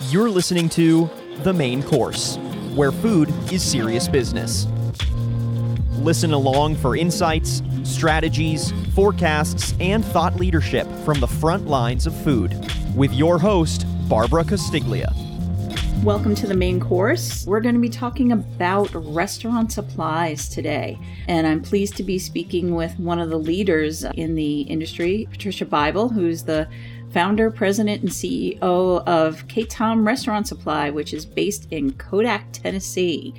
You're listening to The Main Course, where food is serious business. Listen along for insights, strategies, forecasts, and thought leadership from the front lines of food with your host, Barbara Castiglia. Welcome to the main course. We're going to be talking about restaurant supplies today. And I'm pleased to be speaking with one of the leaders in the industry, Patricia Bible, who's the founder, president, and CEO of KaTom Restaurant Supply, which is based in Kodak, Tennessee.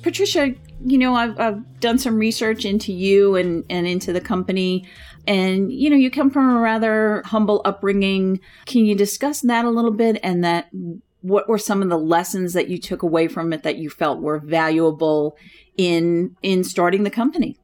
Patricia, you know, I've, I've done some research into you and, and into the company. And, you know, you come from a rather humble upbringing. Can you discuss that a little bit and that what were some of the lessons that you took away from it that you felt were valuable in in starting the company?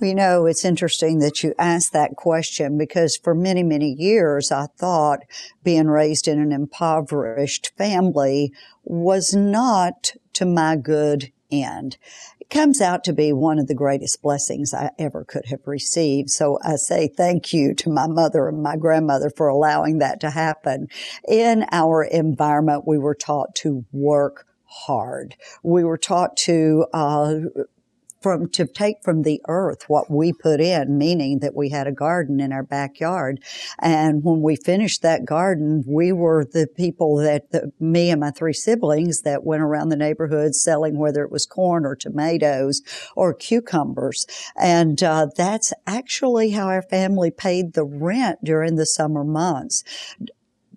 You know, it's interesting that you asked that question because for many, many years I thought being raised in an impoverished family was not to my good end It comes out to be one of the greatest blessings I ever could have received. So I say thank you to my mother and my grandmother for allowing that to happen. In our environment, we were taught to work hard. We were taught to uh, from to take from the earth what we put in, meaning that we had a garden in our backyard. And when we finished that garden, we were the people that the, me and my three siblings that went around the neighborhood selling whether it was corn or tomatoes or cucumbers. And uh, that's actually how our family paid the rent during the summer months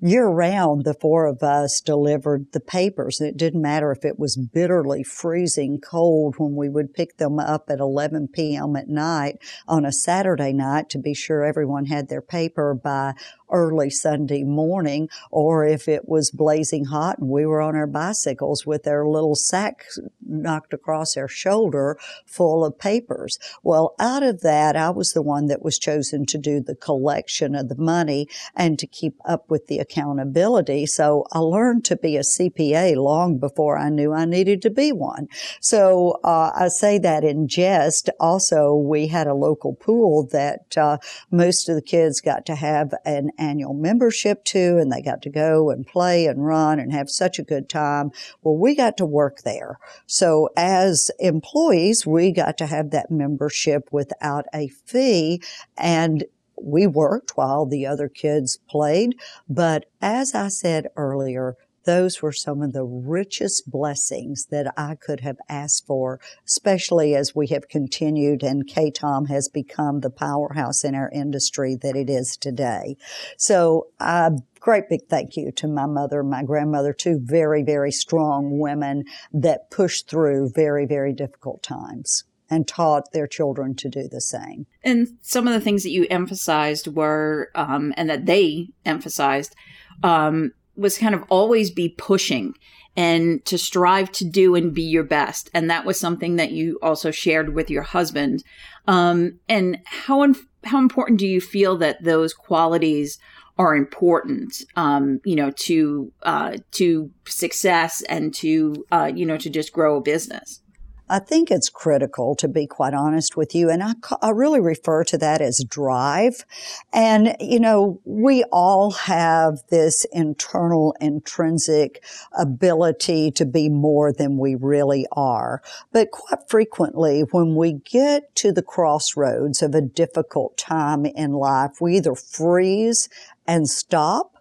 year round, the four of us delivered the papers. It didn't matter if it was bitterly freezing cold when we would pick them up at 11 p.m. at night on a Saturday night to be sure everyone had their paper by early Sunday morning, or if it was blazing hot and we were on our bicycles with our little sack knocked across our shoulder full of papers. Well, out of that, I was the one that was chosen to do the collection of the money and to keep up with the accountability. So I learned to be a CPA long before I knew I needed to be one. So uh, I say that in jest. Also, we had a local pool that uh, most of the kids got to have an annual membership to, and they got to go and play and run and have such a good time. Well, we got to work there. So as employees, we got to have that membership without a fee and we worked while the other kids played. But as I said earlier, those were some of the richest blessings that I could have asked for, especially as we have continued and KaTom has become the powerhouse in our industry that it is today. So a great big thank you to my mother my grandmother, two very, very strong women that pushed through very, very difficult times and taught their children to do the same. And some of the things that you emphasized were, um, and that they emphasized, um, was kind of always be pushing and to strive to do and be your best. And that was something that you also shared with your husband. Um, and how, in, how important do you feel that those qualities are important, um, you know, to, uh, to success and to, uh, you know, to just grow a business? I think it's critical to be quite honest with you. And I, I really refer to that as drive. And, you know, we all have this internal intrinsic ability to be more than we really are. But quite frequently, when we get to the crossroads of a difficult time in life, we either freeze and stop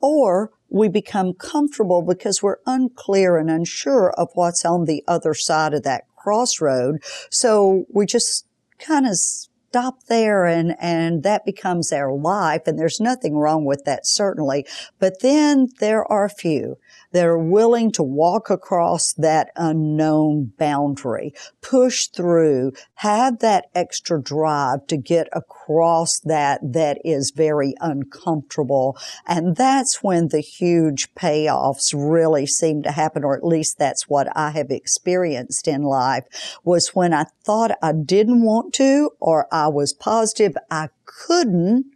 or we become comfortable because we're unclear and unsure of what's on the other side of that crossroad. So we just kind of stop there and, and that becomes our life. And there's nothing wrong with that, certainly. But then there are a few that are willing to walk across that unknown boundary, push through, have that extra drive to get across that that is very uncomfortable. And that's when the huge payoffs really seem to happen, or at least that's what I have experienced in life, was when I thought I didn't want to, or I was positive I couldn't,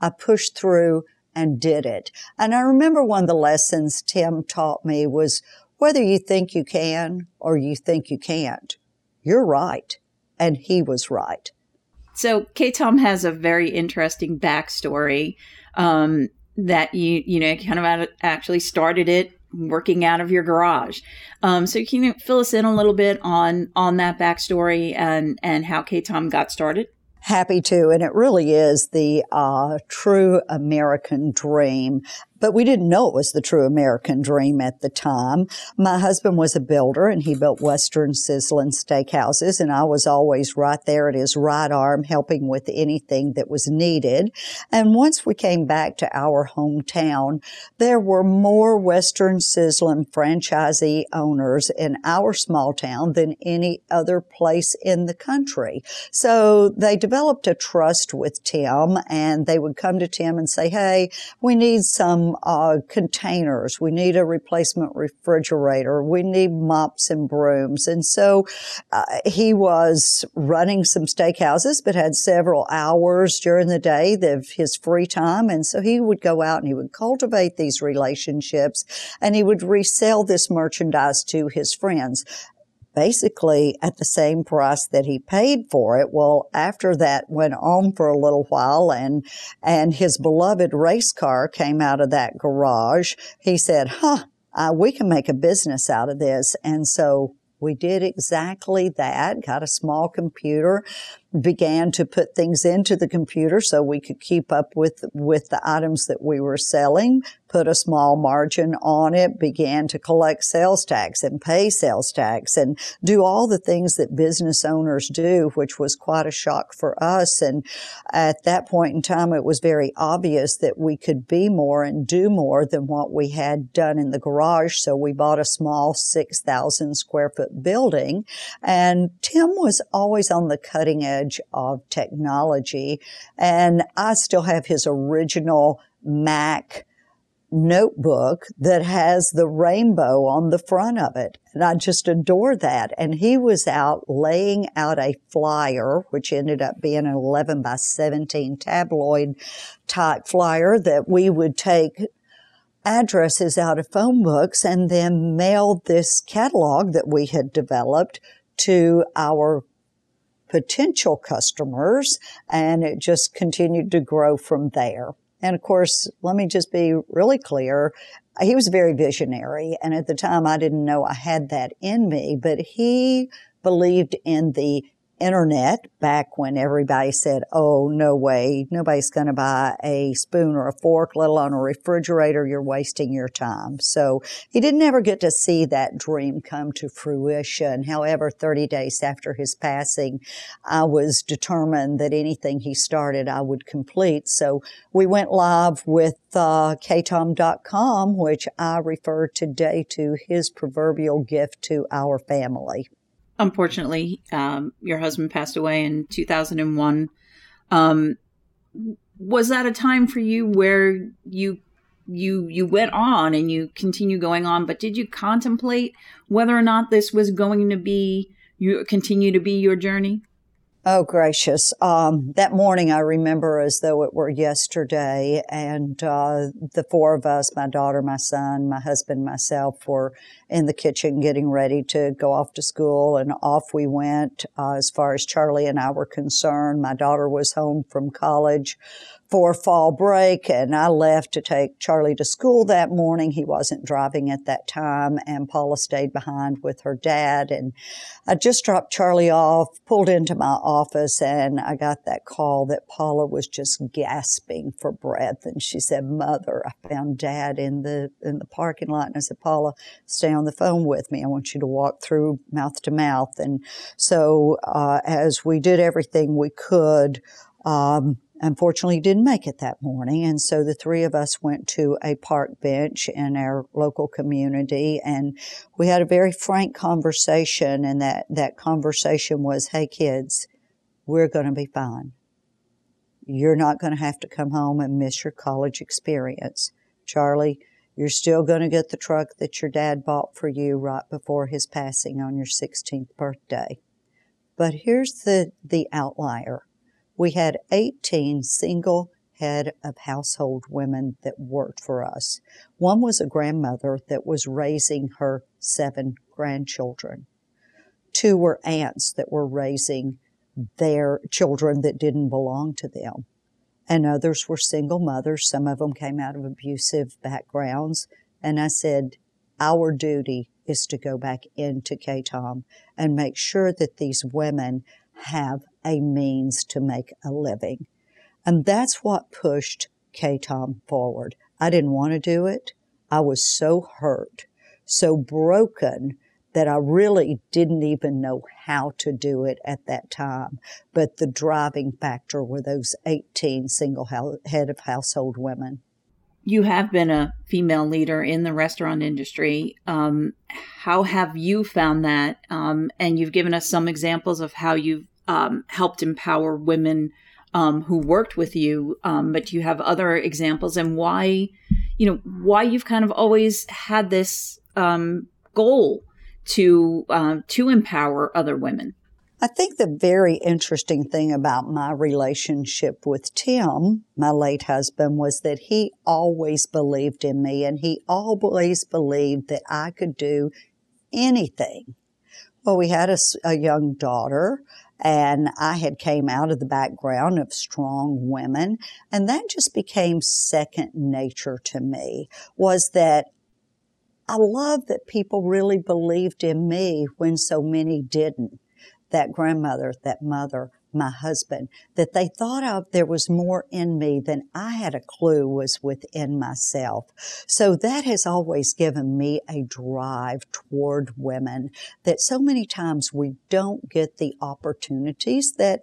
I pushed through and did it. And I remember one of the lessons Tim taught me was whether you think you can or you think you can't, you're right. And he was right. So KaTom has a very interesting backstory um, that you you know kind of actually started it working out of your garage. Um, so can you fill us in a little bit on on that backstory and and how KaTom got started? Happy to, and it really is the uh, true American dream but we didn't know it was the true American dream at the time. My husband was a builder and he built Western Sizzlin steakhouses and I was always right there at his right arm helping with anything that was needed. And once we came back to our hometown, there were more Western Sizzlin franchisee owners in our small town than any other place in the country. So they developed a trust with Tim and they would come to Tim and say, Hey, we need some uh, containers. We need a replacement refrigerator. We need mops and brooms. And so uh, he was running some steakhouses, but had several hours during the day of his free time. And so he would go out and he would cultivate these relationships and he would resell this merchandise to his friends basically at the same price that he paid for it. Well, after that went on for a little while and, and his beloved race car came out of that garage. He said, huh, uh, we can make a business out of this. And so we did exactly that, got a small computer, began to put things into the computer so we could keep up with, with the items that we were selling, put a small margin on it, began to collect sales tax and pay sales tax and do all the things that business owners do, which was quite a shock for us. And at that point in time, it was very obvious that we could be more and do more than what we had done in the garage. So we bought a small 6,000 square foot building and Tim was always on the cutting edge of technology. And I still have his original Mac notebook that has the rainbow on the front of it. And I just adore that. And he was out laying out a flyer, which ended up being an 11 by 17 tabloid type flyer that we would take addresses out of phone books and then mail this catalog that we had developed to our potential customers and it just continued to grow from there. And of course, let me just be really clear. He was very visionary. And at the time, I didn't know I had that in me, but he believed in the internet back when everybody said, oh, no way, nobody's going to buy a spoon or a fork, let alone a refrigerator. You're wasting your time. So he didn't ever get to see that dream come to fruition. However, 30 days after his passing, I was determined that anything he started, I would complete. So we went live with uh, katom.com, which I refer today to his proverbial gift to our family unfortunately, um, your husband passed away in 2001. Um, was that a time for you where you you you went on and you continue going on, but did you contemplate whether or not this was going to be you continue to be your journey? Oh, gracious. Um, that morning I remember as though it were yesterday. And uh, the four of us, my daughter, my son, my husband, myself, were in the kitchen getting ready to go off to school. And off we went uh, as far as Charlie and I were concerned. My daughter was home from college for fall break and I left to take Charlie to school that morning. He wasn't driving at that time and Paula stayed behind with her dad and I just dropped Charlie off, pulled into my office and I got that call that Paula was just gasping for breath and she said, mother, I found dad in the, in the parking lot. And I said, Paula, stay on the phone with me. I want you to walk through mouth to mouth. And so, uh, as we did everything we could, um, unfortunately didn't make it that morning. And so the three of us went to a park bench in our local community and we had a very frank conversation. And that, that conversation was, Hey kids, we're going to be fine. You're not going to have to come home and miss your college experience. Charlie, you're still going to get the truck that your dad bought for you right before his passing on your 16th birthday. But here's the, the outlier we had 18 single head of household women that worked for us. One was a grandmother that was raising her seven grandchildren. Two were aunts that were raising their children that didn't belong to them. And others were single mothers. Some of them came out of abusive backgrounds. And I said, our duty is to go back into KaTom and make sure that these women have a means to make a living. And that's what pushed KaTom forward. I didn't want to do it. I was so hurt, so broken that I really didn't even know how to do it at that time. But the driving factor were those 18 single head of household women. You have been a female leader in the restaurant industry. Um, how have you found that? Um, and you've given us some examples of how you've um, helped empower women um, who worked with you. Um, but you have other examples and why, you know, why you've kind of always had this um, goal to uh, to empower other women? I think the very interesting thing about my relationship with Tim, my late husband, was that he always believed in me and he always believed that I could do anything. Well, we had a, a young daughter and I had came out of the background of strong women and that just became second nature to me was that I love that people really believed in me when so many didn't. That grandmother, that mother, my husband, that they thought of there was more in me than I had a clue was within myself. So that has always given me a drive toward women that so many times we don't get the opportunities that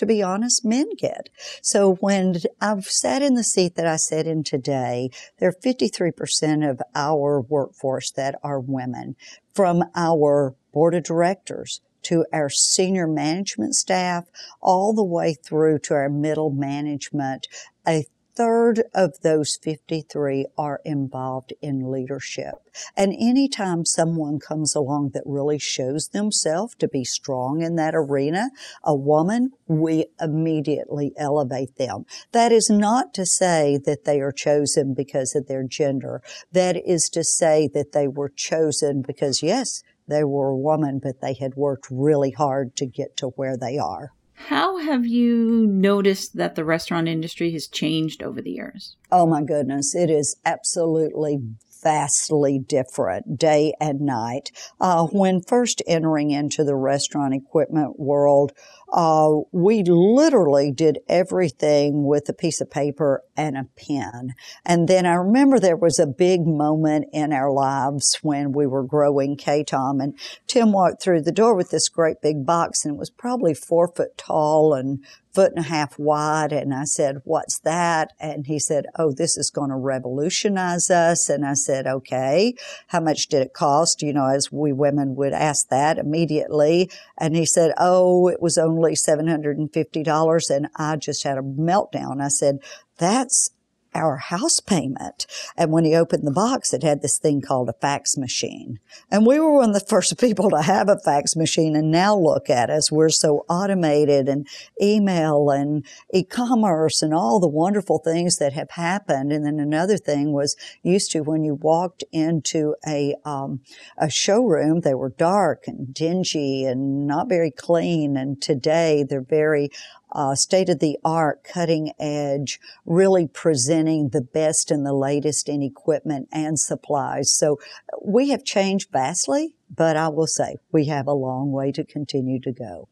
to be honest, men get. So when I've sat in the seat that I sat in today, there are 53% of our workforce that are women from our board of directors to our senior management staff, all the way through to our middle management. A third of those 53 are involved in leadership. And anytime someone comes along that really shows themselves to be strong in that arena, a woman, we immediately elevate them. That is not to say that they are chosen because of their gender. That is to say that they were chosen because yes, they were a woman, but they had worked really hard to get to where they are. How have you noticed that the restaurant industry has changed over the years? Oh my goodness, it is absolutely vastly different day and night. Uh, when first entering into the restaurant equipment world, uh, we literally did everything with a piece of paper and a pen. And then I remember there was a big moment in our lives when we were growing KaTom and Tim walked through the door with this great big box and it was probably four foot tall and foot and a half wide. And I said, what's that? And he said, oh, this is going to revolutionize us. And I said, okay, how much did it cost? You know, as we women would ask that immediately. And he said, oh, it was only $750. And I just had a meltdown. I said, that's our house payment. And when he opened the box, it had this thing called a fax machine. And we were one of the first people to have a fax machine. And now look at us. We're so automated and email and e-commerce and all the wonderful things that have happened. And then another thing was used to when you walked into a, um, a showroom, they were dark and dingy and not very clean. And today they're very uh, state of the art, cutting edge, really presenting the best and the latest in equipment and supplies. So we have changed vastly, but I will say we have a long way to continue to go.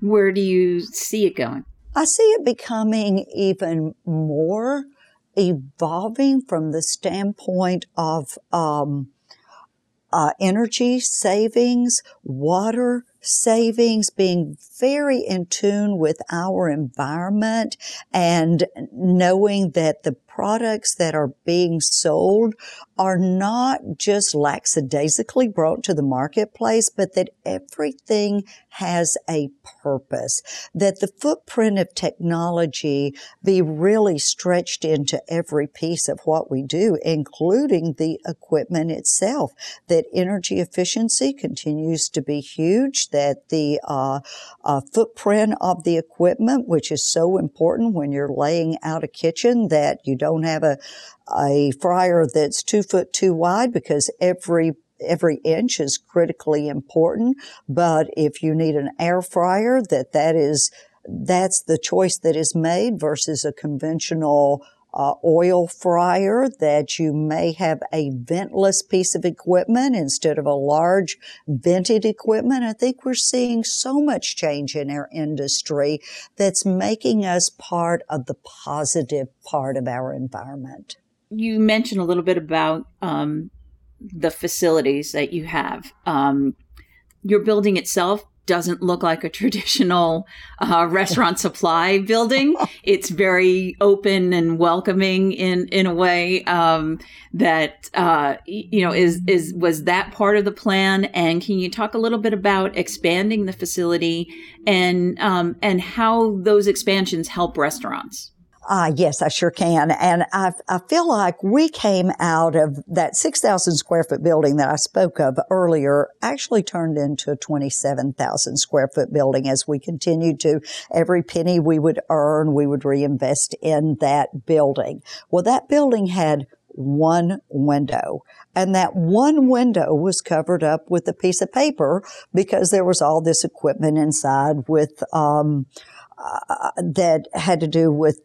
Where do you see it going? I see it becoming even more evolving from the standpoint of um, uh, energy savings, water savings, being very in tune with our environment and knowing that the products that are being sold are not just lackadaisically brought to the marketplace, but that everything has a purpose, that the footprint of technology be really stretched into every piece of what we do, including the equipment itself, that energy efficiency continues to be huge, that the uh, uh, footprint of the equipment, which is so important when you're laying out a kitchen, that you don't have a, a fryer that's two foot too wide because every every inch is critically important. But if you need an air fryer, that that is that's the choice that is made versus a conventional uh, oil fryer, that you may have a ventless piece of equipment instead of a large vented equipment. I think we're seeing so much change in our industry that's making us part of the positive part of our environment. You mentioned a little bit about um, the facilities that you have. Um, your building itself doesn't look like a traditional uh, restaurant supply building. It's very open and welcoming in in a way um, that uh, you know is is was that part of the plan. And can you talk a little bit about expanding the facility and um, and how those expansions help restaurants? Uh, yes, I sure can. And I, I feel like we came out of that 6,000 square foot building that I spoke of earlier, actually turned into a 27,000 square foot building as we continued to every penny we would earn, we would reinvest in that building. Well, that building had one window. And that one window was covered up with a piece of paper because there was all this equipment inside with, um, uh, that had to do with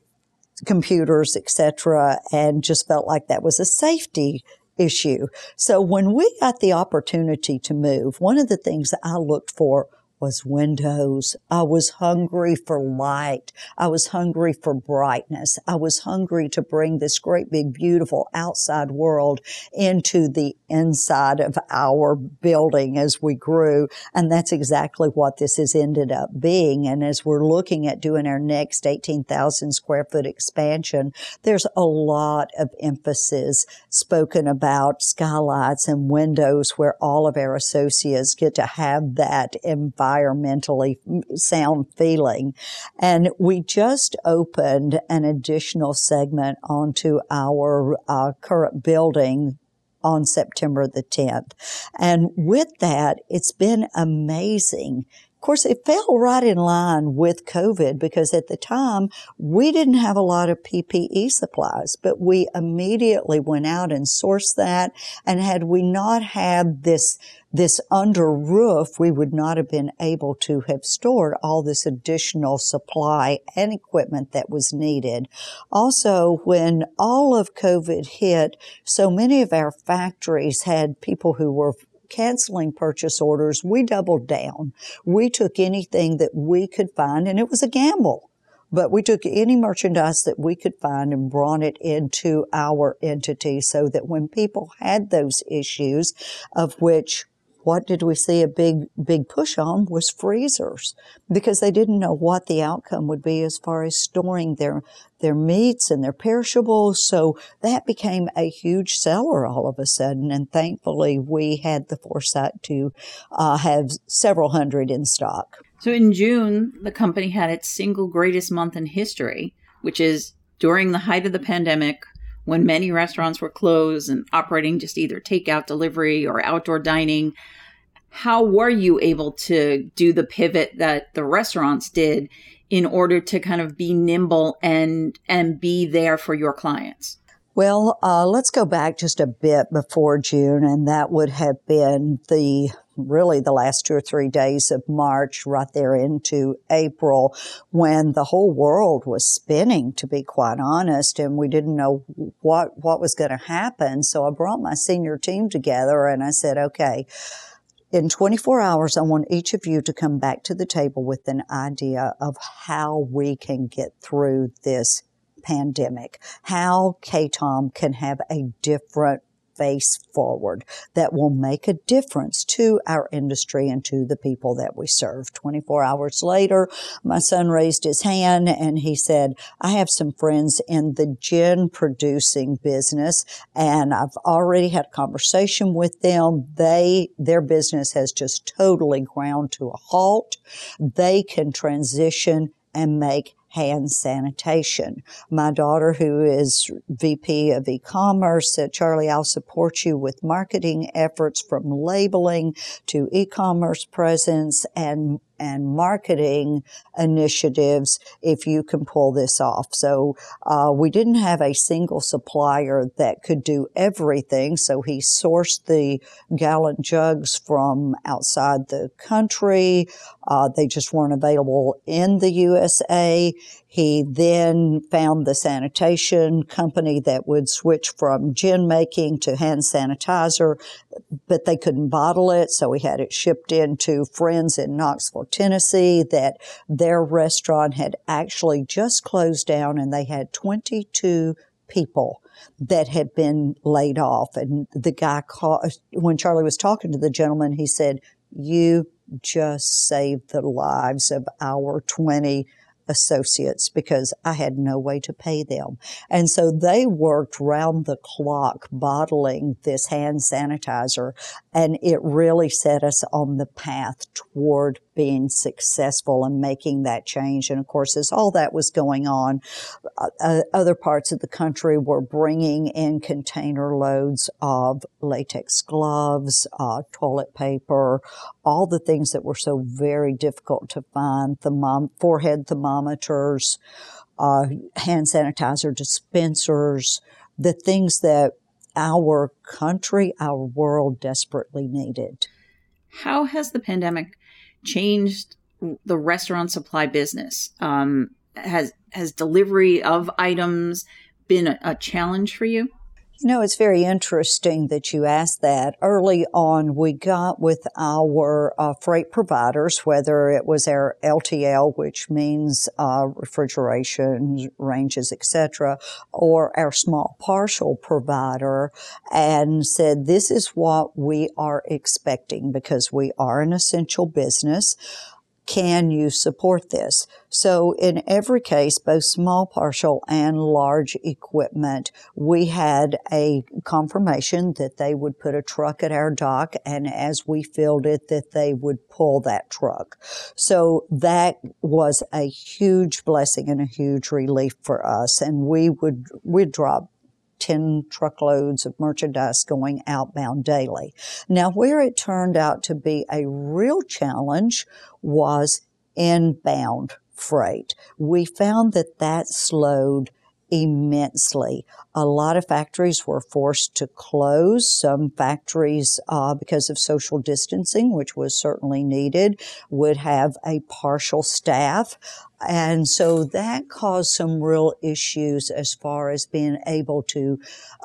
computers, etc., and just felt like that was a safety issue. So when we got the opportunity to move, one of the things that I looked for was windows. I was hungry for light. I was hungry for brightness. I was hungry to bring this great big beautiful outside world into the inside of our building as we grew. And that's exactly what this has ended up being. And as we're looking at doing our next 18,000 square foot expansion, there's a lot of emphasis spoken about skylights and windows where all of our associates get to have that environment environmentally sound feeling. And we just opened an additional segment onto our uh, current building on September the 10th. And with that, it's been amazing course, it fell right in line with COVID because at the time we didn't have a lot of PPE supplies, but we immediately went out and sourced that. And had we not had this this under roof, we would not have been able to have stored all this additional supply and equipment that was needed. Also, when all of COVID hit, so many of our factories had people who were canceling purchase orders, we doubled down. We took anything that we could find, and it was a gamble. But we took any merchandise that we could find and brought it into our entity so that when people had those issues, of which what did we see a big, big push on was freezers because they didn't know what the outcome would be as far as storing their, their meats and their perishables. So that became a huge seller all of a sudden. And thankfully we had the foresight to uh, have several hundred in stock. So in June, the company had its single greatest month in history, which is during the height of the pandemic when many restaurants were closed and operating just either takeout delivery or outdoor dining how were you able to do the pivot that the restaurants did in order to kind of be nimble and and be there for your clients? Well uh, let's go back just a bit before june and that would have been the really the last two or three days of March, right there into April, when the whole world was spinning, to be quite honest, and we didn't know what, what was going to happen. So I brought my senior team together and I said, okay, in 24 hours, I want each of you to come back to the table with an idea of how we can get through this pandemic, how KaTom can have a different face forward that will make a difference to our industry and to the people that we serve. 24 hours later, my son raised his hand and he said, I have some friends in the gin producing business and I've already had a conversation with them. They, their business has just totally ground to a halt. They can transition and make hand sanitation. My daughter, who is VP of e-commerce, said, Charlie, I'll support you with marketing efforts from labeling to e-commerce presence and and marketing initiatives if you can pull this off. So uh, we didn't have a single supplier that could do everything. So he sourced the gallon jugs from outside the country. Uh, they just weren't available in the USA. He then found the sanitation company that would switch from gin making to hand sanitizer, but they couldn't bottle it, so we had it shipped in to friends in Knoxville, Tennessee, that their restaurant had actually just closed down and they had 22 people that had been laid off. And the guy called, when Charlie was talking to the gentleman, he said, you just saved the lives of our 20 associates because I had no way to pay them. And so they worked round the clock bottling this hand sanitizer and it really set us on the path toward being successful and making that change. And of course, as all that was going on, uh, uh, other parts of the country were bringing in container loads of latex gloves, uh, toilet paper, all the things that were so very difficult to find, thermom- forehead thermometers, uh, hand sanitizer dispensers, the things that our country, our world desperately needed. How has the pandemic changed the restaurant supply business? Um, has has delivery of items been a, a challenge for you? You know, it's very interesting that you asked that. Early on, we got with our uh, freight providers, whether it was our LTL, which means uh, refrigeration ranges, etc., or our small parcel provider, and said, "This is what we are expecting because we are an essential busin." Can you support this? So in every case, both small parcel and large equipment, we had a confirmation that they would put a truck at our dock and as we filled it, that they would pull that truck. So that was a huge blessing and a huge relief for us. And we would, we'd drop 10 truckloads of merchandise going outbound daily. Now, where it turned out to be a real challenge was inbound freight. We found that that slowed immensely. A lot of factories were forced to close. Some factories, uh, because of social distancing, which was certainly needed, would have a partial staff. And so that caused some real issues as far as being able to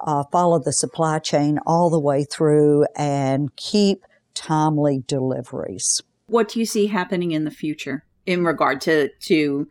uh, follow the supply chain all the way through and keep timely deliveries. What do you see happening in the future in regard to, to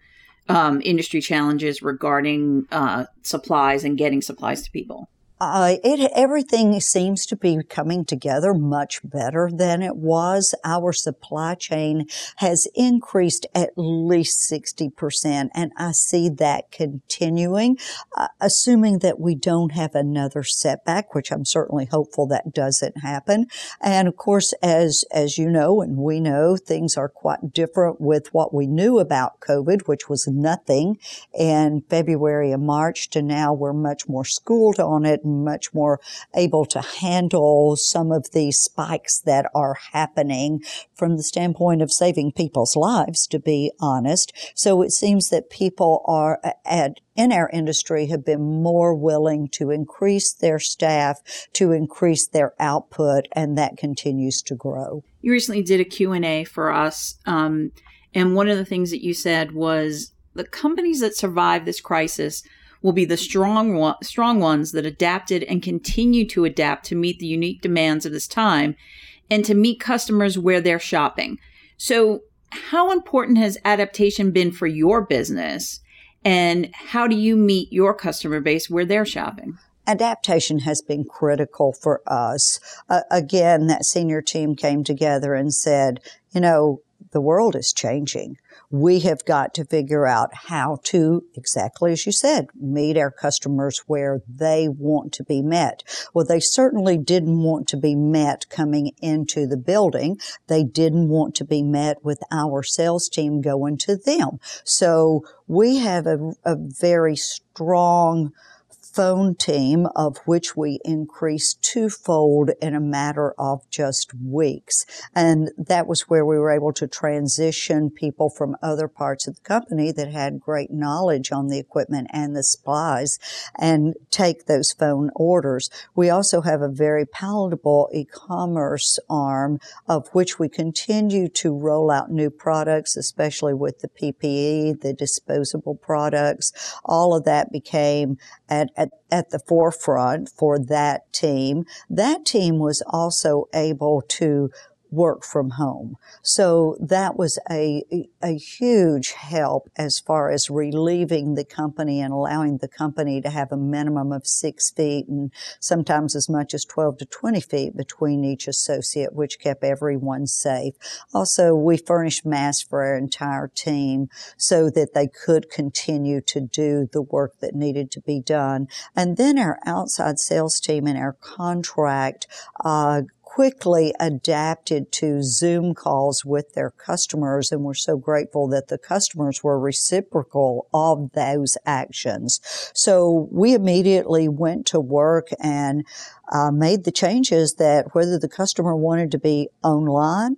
um, industry challenges regarding uh, supplies and getting supplies to people? Uh, it everything seems to be coming together much better than it was. Our supply chain has increased at least 60%, and I see that continuing, uh, assuming that we don't have another setback, which I'm certainly hopeful that doesn't happen. And of course, as, as you know, and we know, things are quite different with what we knew about COVID, which was nothing in February and March to now we're much more schooled on it much more able to handle some of the spikes that are happening from the standpoint of saving people's lives, to be honest. So it seems that people are at in our industry have been more willing to increase their staff, to increase their output, and that continues to grow. You recently did a Q&A for us, um, and one of the things that you said was the companies that survive this crisis will be the strong one, strong ones that adapted and continue to adapt to meet the unique demands of this time and to meet customers where they're shopping. So, how important has adaptation been for your business and how do you meet your customer base where they're shopping? adaptation has been critical for us. Uh, again, that senior team came together and said, you know, the world is changing we have got to figure out how to, exactly as you said, meet our customers where they want to be met. Well, they certainly didn't want to be met coming into the building. They didn't want to be met with our sales team going to them. So we have a, a very strong phone team, of which we increased twofold in a matter of just weeks. And that was where we were able to transition people from other parts of the company that had great knowledge on the equipment and the supplies and take those phone orders. We also have a very palatable e-commerce arm of which we continue to roll out new products, especially with the PPE, the disposable products. All of that became at, at, at the forefront for that team. That team was also able to work from home. So that was a, a huge help as far as relieving the company and allowing the company to have a minimum of six feet and sometimes as much as 12 to 20 feet between each associate, which kept everyone safe. Also, we furnished masks for our entire team so that they could continue to do the work that needed to be done. And then our outside sales team and our contract uh, quickly adapted to Zoom calls with their customers, and we're so grateful that the customers were reciprocal of those actions. So we immediately went to work and uh, made the changes that whether the customer wanted to be online,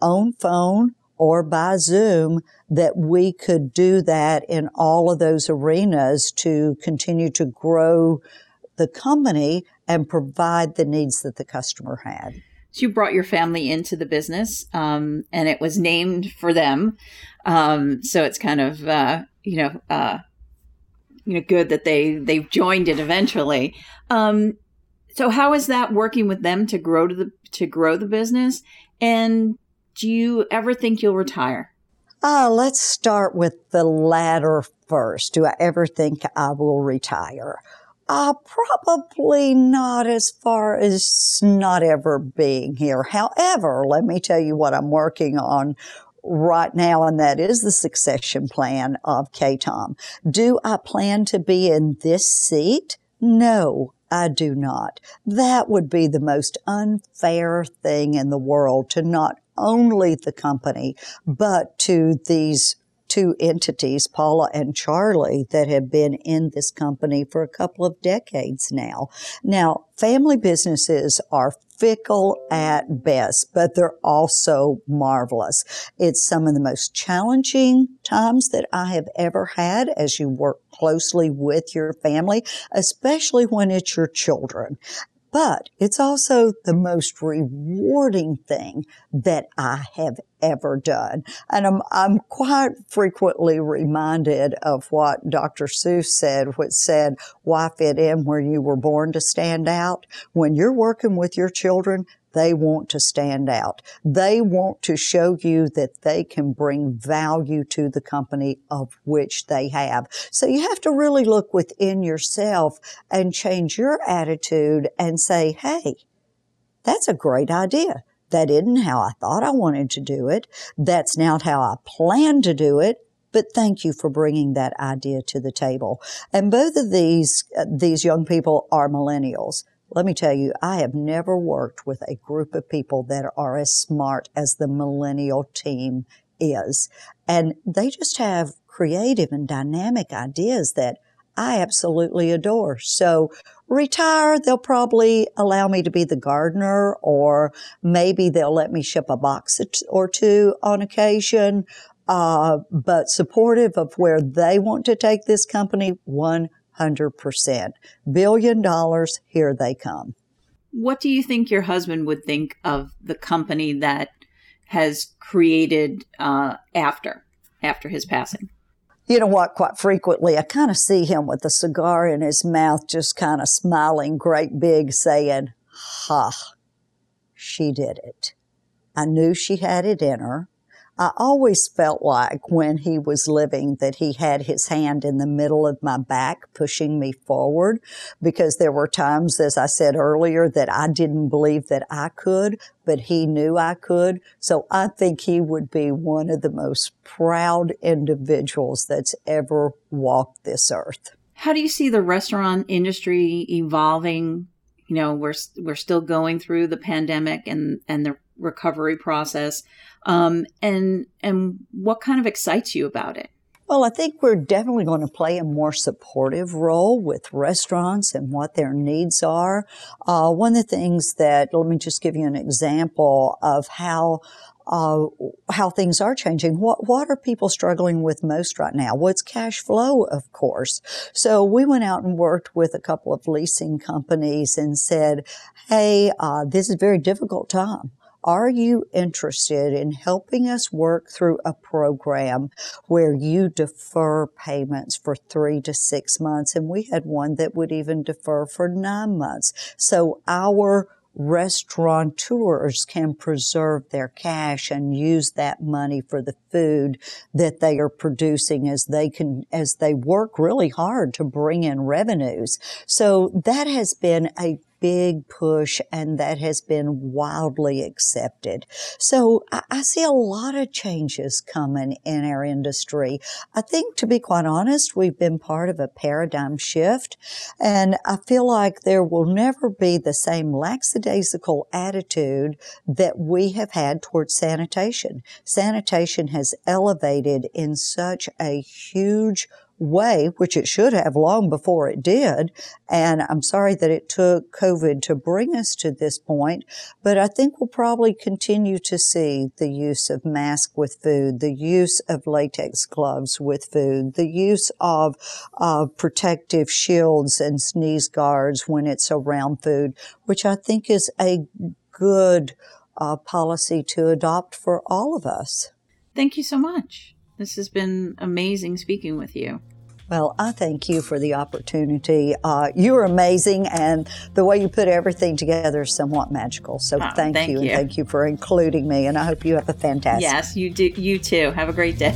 on phone, or by Zoom, that we could do that in all of those arenas to continue to grow the company and provide the needs that the customer had. So you brought your family into the business, um, and it was named for them. Um, so it's kind of uh, you know uh, you know good that they they joined it eventually. Um, so how is that working with them to grow to the to grow the business? And do you ever think you'll retire? Uh, let's start with the latter first. Do I ever think I will retire? Uh, probably not as far as not ever being here. However, let me tell you what I'm working on right now, and that is the succession plan of KaTom. Do I plan to be in this seat? No, I do not. That would be the most unfair thing in the world to not only the company, but to these two entities, Paula and Charlie, that have been in this company for a couple of decades now. Now, family businesses are fickle at best, but they're also marvelous. It's some of the most challenging times that I have ever had as you work closely with your family, especially when it's your children but it's also the most rewarding thing that I have ever done. And I'm, I'm quite frequently reminded of what Dr. Seuss said, which said, why fit in where you were born to stand out? When you're working with your children, they want to stand out. They want to show you that they can bring value to the company of which they have. So you have to really look within yourself and change your attitude and say, Hey, that's a great idea. That isn't how I thought I wanted to do it. That's not how I plan to do it but thank you for bringing that idea to the table. And both of these, uh, these young people are millennials. Let me tell you, I have never worked with a group of people that are as smart as the millennial team is. And they just have creative and dynamic ideas that I absolutely adore. So retire, they'll probably allow me to be the gardener or maybe they'll let me ship a box or two on occasion. Uh, but supportive of where they want to take this company, one 100%. Billion dollars, here they come. What do you think your husband would think of the company that has created uh, after after his passing? You know what? Quite frequently, I kind of see him with a cigar in his mouth, just kind of smiling great big, saying, Ha, she did it. I knew she had it in her. I always felt like when he was living that he had his hand in the middle of my back pushing me forward because there were times, as I said earlier, that I didn't believe that I could, but he knew I could. So I think he would be one of the most proud individuals that's ever walked this earth. How do you see the restaurant industry evolving? You know, we're we're still going through the pandemic and and the recovery process um, and and what kind of excites you about it? Well, I think we're definitely going to play a more supportive role with restaurants and what their needs are. Uh, one of the things that, let me just give you an example of how uh, how things are changing. What what are people struggling with most right now? What's cash flow, of course. So we went out and worked with a couple of leasing companies and said, "Hey, uh, this is a very difficult time. Are you interested in helping us work through a program where you defer payments for three to six months? And we had one that would even defer for nine months. So our restaurateurs can preserve their cash and use that money for the food that they are producing as they can, as they work really hard to bring in revenues. So that has been a big push and that has been wildly accepted. So I, I, see a lot of changes coming in our industry. I think to be quite honest, we've been part of a paradigm shift and I feel like there will never be the same lackadaisical attitude that we have had towards sanitation. Sanitation has elevated in such a huge way, which it should have long before it did. And I'm sorry that it took COVID to bring us to this point, but I think we'll probably continue to see the use of mask with food, the use of latex gloves with food, the use of uh, protective shields and sneeze guards when it's around food, which I think is a good uh, policy to adopt for all of us. Thank you so much. This has been amazing speaking with you. Well, I thank you for the opportunity. Uh, you're amazing, and the way you put everything together is somewhat magical. So oh, thank, thank you, you, and thank you for including me. And I hope you have a fantastic. Yes, you do. You too. Have a great day.